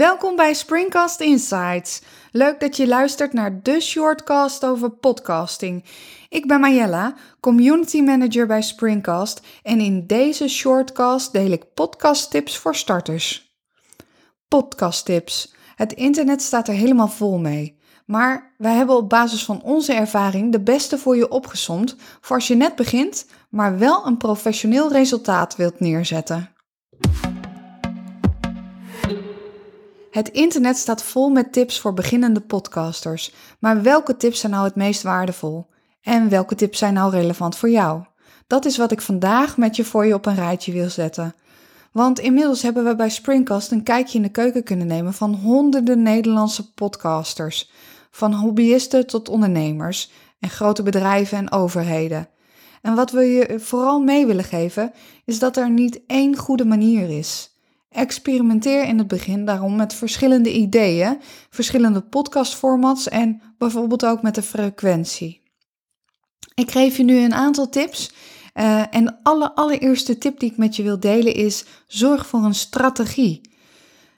Welkom bij Springcast Insights. Leuk dat je luistert naar de shortcast over podcasting. Ik ben Mayella, community manager bij Springcast en in deze shortcast deel ik podcasttips voor starters. Podcasttips. Het internet staat er helemaal vol mee. Maar wij hebben op basis van onze ervaring de beste voor je opgesomd voor als je net begint, maar wel een professioneel resultaat wilt neerzetten. Het internet staat vol met tips voor beginnende podcasters. Maar welke tips zijn nou het meest waardevol? En welke tips zijn nou relevant voor jou? Dat is wat ik vandaag met je voor je op een rijtje wil zetten. Want inmiddels hebben we bij Springcast een kijkje in de keuken kunnen nemen van honderden Nederlandse podcasters. Van hobbyisten tot ondernemers en grote bedrijven en overheden. En wat we je vooral mee willen geven, is dat er niet één goede manier is. Experimenteer in het begin daarom met verschillende ideeën, verschillende podcastformats en bijvoorbeeld ook met de frequentie. Ik geef je nu een aantal tips. Uh, en de aller, allereerste tip die ik met je wil delen is: zorg voor een strategie.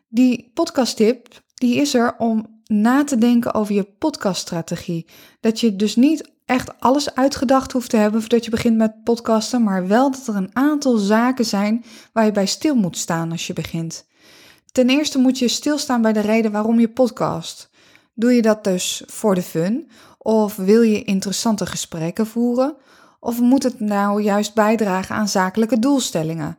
Die podcasttip die is er om na te denken over je podcaststrategie. Dat je dus niet echt alles uitgedacht hoeft te hebben voordat je begint met podcasten, maar wel dat er een aantal zaken zijn waar je bij stil moet staan als je begint. Ten eerste moet je stilstaan bij de reden waarom je podcast. Doe je dat dus voor de fun? Of wil je interessante gesprekken voeren? Of moet het nou juist bijdragen aan zakelijke doelstellingen?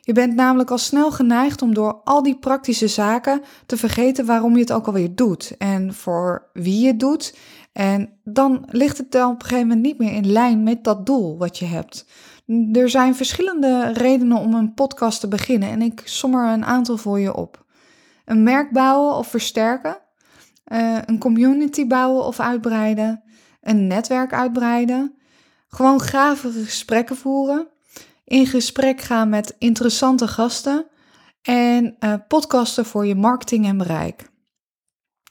Je bent namelijk al snel geneigd om door al die praktische zaken te vergeten waarom je het ook alweer doet en voor wie je het doet en dan ligt het dan op een gegeven moment niet meer in lijn met dat doel wat je hebt. Er zijn verschillende redenen om een podcast te beginnen en ik som er een aantal voor je op. Een merk bouwen of versterken, uh, een community bouwen of uitbreiden, een netwerk uitbreiden, gewoon gave gesprekken voeren, in gesprek gaan met interessante gasten en uh, podcasten voor je marketing en bereik.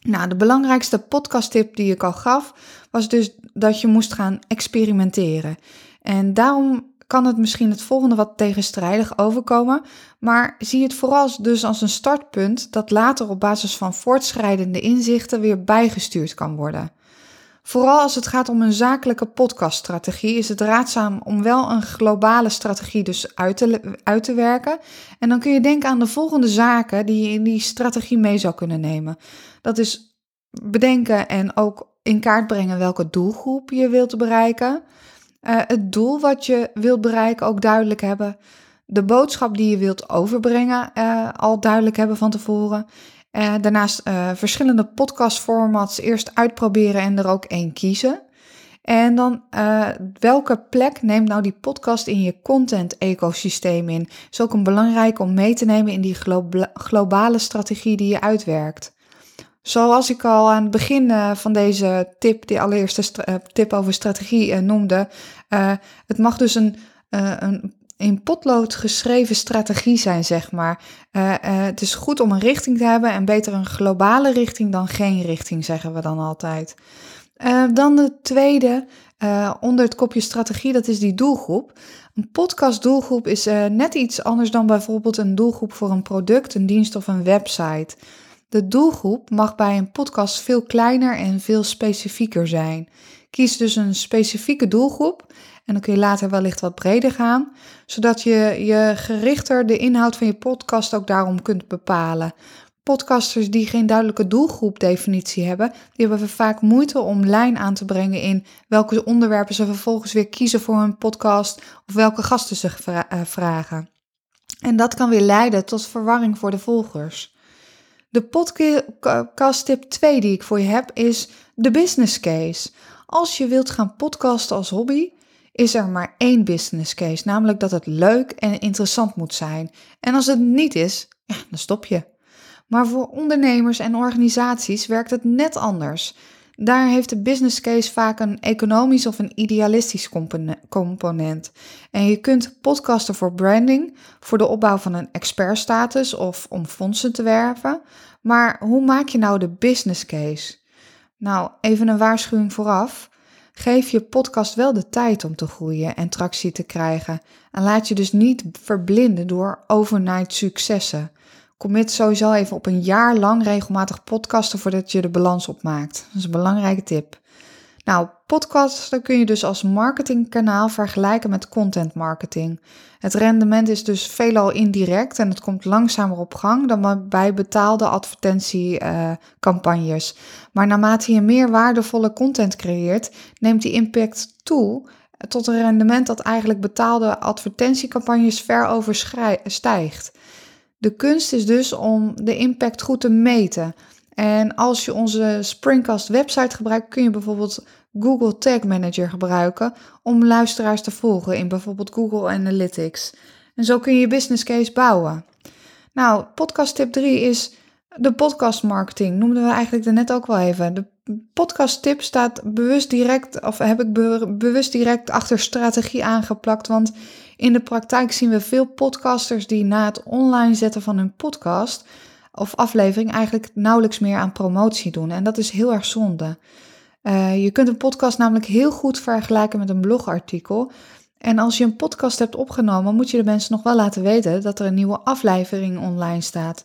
Nou, de belangrijkste podcasttip die ik al gaf, was dus dat je moest gaan experimenteren. En daarom kan het misschien het volgende wat tegenstrijdig overkomen, maar zie het vooral dus als een startpunt dat later op basis van voortschrijdende inzichten weer bijgestuurd kan worden. Vooral als het gaat om een zakelijke podcaststrategie is het raadzaam om wel een globale strategie dus uit te, werken. En dan kun je denken aan de volgende zaken die je in die strategie mee zou kunnen nemen. Dat is bedenken en ook in kaart brengen welke doelgroep je wilt bereiken. Uh, het doel wat je wilt bereiken ook duidelijk hebben. De boodschap die je wilt overbrengen uh, al duidelijk hebben van tevoren. Uh, daarnaast verschillende podcastformats eerst uitproberen en er ook één kiezen. En dan welke plek neemt nou die podcast in je content-ecosysteem in? Is ook een belangrijk om mee te nemen in die globale strategie die je uitwerkt. Zoals ik al aan het begin eh, van deze tip, die allereerste eh, tip over strategie noemde, het mag dus een, een in potlood geschreven strategie zijn, zeg maar. het is goed om een richting te hebben en beter een globale richting dan geen richting, zeggen we dan altijd. dan de tweede, onder het kopje strategie, dat is die doelgroep. Een podcast doelgroep is net iets anders dan bijvoorbeeld een doelgroep voor een product, een dienst of een website. De doelgroep mag bij een podcast veel kleiner en veel specifieker zijn. Kies dus een specifieke doelgroep en dan kun je later wellicht wat breder gaan, zodat je je gerichter de inhoud van je podcast ook daarom kunt bepalen. Podcasters die geen duidelijke doelgroepdefinitie hebben, die hebben vaak moeite om lijn aan te brengen in welke onderwerpen ze vervolgens weer kiezen voor hun podcast of welke gasten ze eh, vragen. En dat kan weer leiden tot verwarring voor de volgers. De podcast tip 2 die ik voor je heb is de business case. Als je wilt gaan podcasten als hobby, is er maar één business case, namelijk dat het leuk en interessant moet zijn. En als het niet is, ja, dan stop je. Maar voor ondernemers en organisaties werkt het net anders. Daar heeft de business case vaak een economisch of een idealistisch component. En je kunt podcasten voor branding, voor de opbouw van een expertstatus of om fondsen te werven. Maar hoe maak je nou de business case? Nou, even een waarschuwing vooraf. Geef je podcast wel de tijd om te groeien en tractie te krijgen. En laat je dus niet verblinden door overnight successen. Commit sowieso even op een jaar lang regelmatig podcasten voordat je de balans opmaakt. Dat is een belangrijke tip. Nou, podcasten kun je dus als marketingkanaal vergelijken met content marketing. Het rendement is dus veelal indirect en het komt langzamer op gang dan bij betaalde advertentiecampagnes. maar naarmate je meer waardevolle content creëert, neemt die impact toe tot een rendement dat eigenlijk betaalde advertentiecampagnes ver overstijgt. De kunst is dus om de impact goed te meten. En als je onze Springcast website gebruikt, kun je bijvoorbeeld Google Tag Manager gebruiken om luisteraars te volgen in bijvoorbeeld Google Analytics. En zo kun je je business case bouwen. Nou, podcast tip 3 is de podcast marketing. Noemden we eigenlijk er net ook wel even. De podcast tip staat bewust direct, of heb ik bewust direct achter strategie aangeplakt. Want in de praktijk zien we veel podcasters die na het online zetten van hun podcast of aflevering eigenlijk nauwelijks meer aan promotie doen. En dat is heel erg zonde. Uh, je kunt een podcast namelijk heel goed vergelijken met een blogartikel. En als je een podcast hebt opgenomen, moet je de mensen nog wel laten weten dat er een nieuwe aflevering online staat.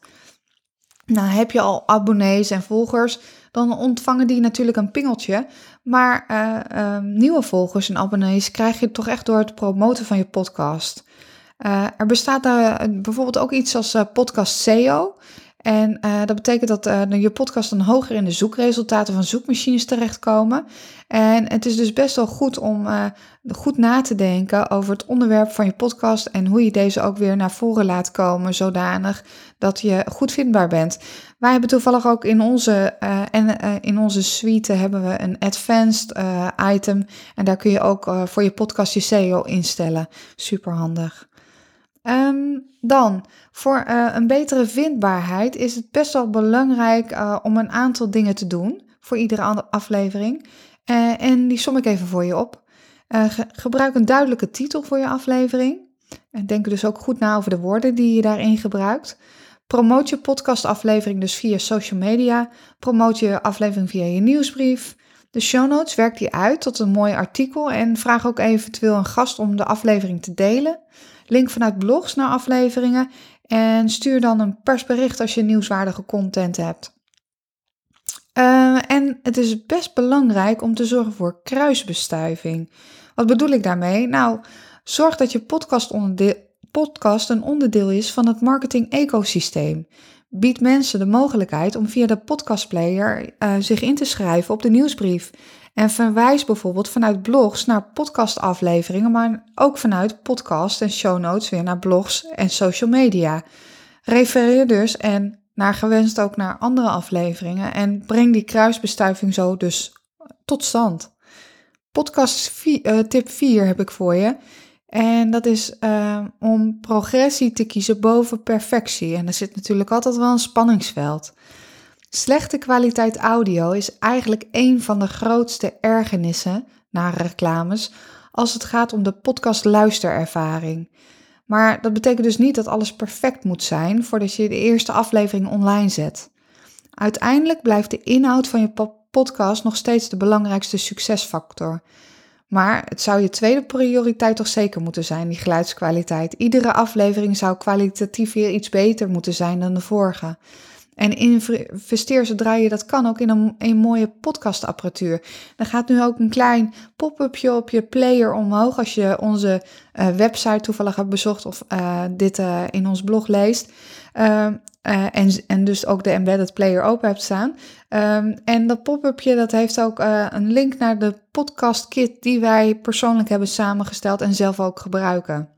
Nou, heb je al abonnees en volgers, dan ontvangen die natuurlijk een pingeltje. Maar uh, uh, nieuwe volgers en abonnees krijg je toch echt door het promoten van je podcast. Uh, er bestaat daar bijvoorbeeld ook iets als podcast SEO. En uh, dat betekent dat uh, je podcast dan hoger in de zoekresultaten van zoekmachines terechtkomen. En het is dus best wel goed om uh, goed na te denken over het onderwerp van je podcast en hoe je deze ook weer naar voren laat komen, zodanig dat je goed vindbaar bent. Wij hebben toevallig ook in onze, en, in onze suite hebben we een advanced item en daar kun je ook voor je podcast je SEO instellen. Super handig. Um, dan, voor uh, een betere vindbaarheid is het best wel belangrijk uh, om een aantal dingen te doen voor iedere aflevering. Uh, en die som ik even voor je op. Ge gebruik een duidelijke titel voor je aflevering. En denk dus ook goed na over de woorden die je daarin gebruikt. Promoot je podcastaflevering dus via social media. Promoot je aflevering via je nieuwsbrief. De show notes werk die uit tot een mooi artikel en vraag ook eventueel een gast om de aflevering te delen link vanuit blogs naar afleveringen en stuur dan een persbericht als je nieuwswaardige content hebt. Uh, en het is best belangrijk om te zorgen voor kruisbestuiving. Wat bedoel ik daarmee? Nou, zorg dat je podcast, podcast een onderdeel is van het marketing-ecosysteem. Bied mensen de mogelijkheid om via de podcastplayer uh, zich in te schrijven op de nieuwsbrief. En verwijs bijvoorbeeld vanuit blogs naar podcastafleveringen, maar ook vanuit podcast en show notes weer naar blogs en social media. Refereer dus en naar gewenst ook naar andere afleveringen en breng die kruisbestuiving zo dus tot stand. Podcast uh, tip 4 heb ik voor je. En dat is uh, om progressie te kiezen boven perfectie. En er zit natuurlijk altijd wel een spanningsveld. Slechte kwaliteit audio is eigenlijk een van de grootste ergernissen naar reclames als het gaat om de podcast luisterervaring. Maar dat betekent dus niet dat alles perfect moet zijn voordat je de eerste aflevering online zet. Uiteindelijk blijft de inhoud van je podcast nog steeds de belangrijkste succesfactor. Maar het zou je tweede prioriteit toch zeker moeten zijn, die geluidskwaliteit. Iedere aflevering zou kwalitatief weer iets beter moeten zijn dan de vorige. En investeer zodra je dat kan ook in een, mooie podcastapparatuur. Dan gaat nu ook een klein pop-upje op je player omhoog als je onze uh, website toevallig hebt bezocht of uh, dit uh, in ons blog leest. Ehm, en, en dus ook de embedded player open hebt staan. Um, en dat pop-upje dat heeft ook een link naar de podcast kit die wij persoonlijk hebben samengesteld en zelf ook gebruiken.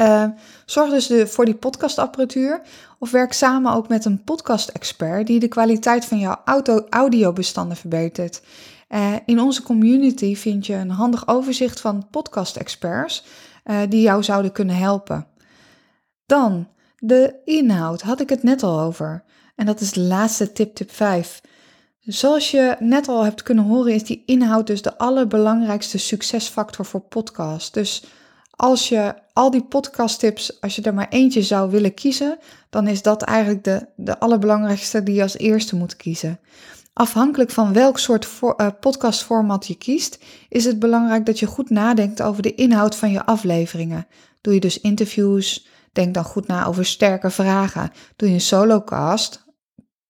Uh, zorg dus de, voor die podcastapparatuur of werk samen ook met een podcast-expert die de kwaliteit van jouw auto audiobestanden verbetert. In onze community vind je een handig overzicht van podcast-experts die jou zouden kunnen helpen. Dan de inhoud, had ik het net al over. En dat is de laatste tip, tip 5. Zoals je net al hebt kunnen horen, is die inhoud dus de allerbelangrijkste succesfactor voor podcast. Dus als je al die podcasttips, als je er maar eentje zou willen kiezen, dan is dat eigenlijk de, de allerbelangrijkste die je als eerste moet kiezen. Afhankelijk van welk soort uh, podcastformat je kiest, is het belangrijk dat je goed nadenkt over de inhoud van je afleveringen. Doe je dus interviews, Denk dan goed na over sterke vragen. Doe je een solocast,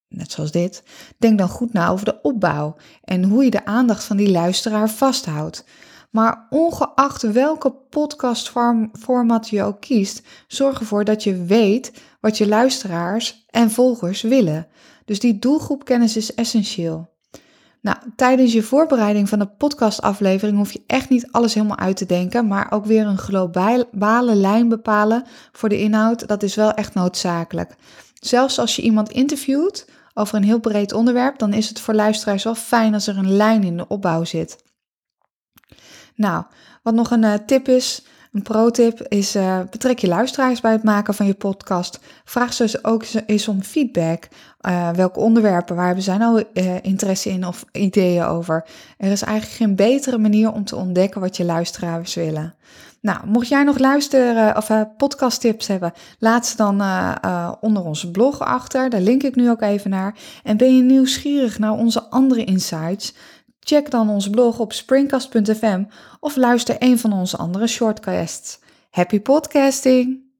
net zoals dit, denk dan goed na over de opbouw en hoe je de aandacht van die luisteraar vasthoudt. Maar ongeacht welke podcastformat je ook kiest, zorg ervoor dat je weet wat je luisteraars en volgers willen. Dus die doelgroepkennis is essentieel. Nou, tijdens je voorbereiding van de podcastaflevering hoef je echt niet alles helemaal uit te denken, maar ook weer een globale lijn bepalen voor de inhoud, dat is wel echt noodzakelijk. Zelfs als je iemand interviewt over een heel breed onderwerp, dan is het voor luisteraars wel fijn als er een lijn in de opbouw zit. Nou, wat nog een uh, tip is, een pro-tip is: uh, betrek je luisteraars bij het maken van je podcast. Vraag ze dus ook eens om feedback. Uh, welke onderwerpen, waar hebben zij nou interesse in of ideeën over? Er is eigenlijk geen betere manier om te ontdekken wat je luisteraars willen. Nou, mocht jij nog luisteren of podcasttips hebben, laat ze dan onder onze blog achter. Daar link ik nu ook even naar. En ben je nieuwsgierig naar onze andere insights? Check dan ons blog op springcast.fm of luister een van onze andere shortcasts. Happy podcasting!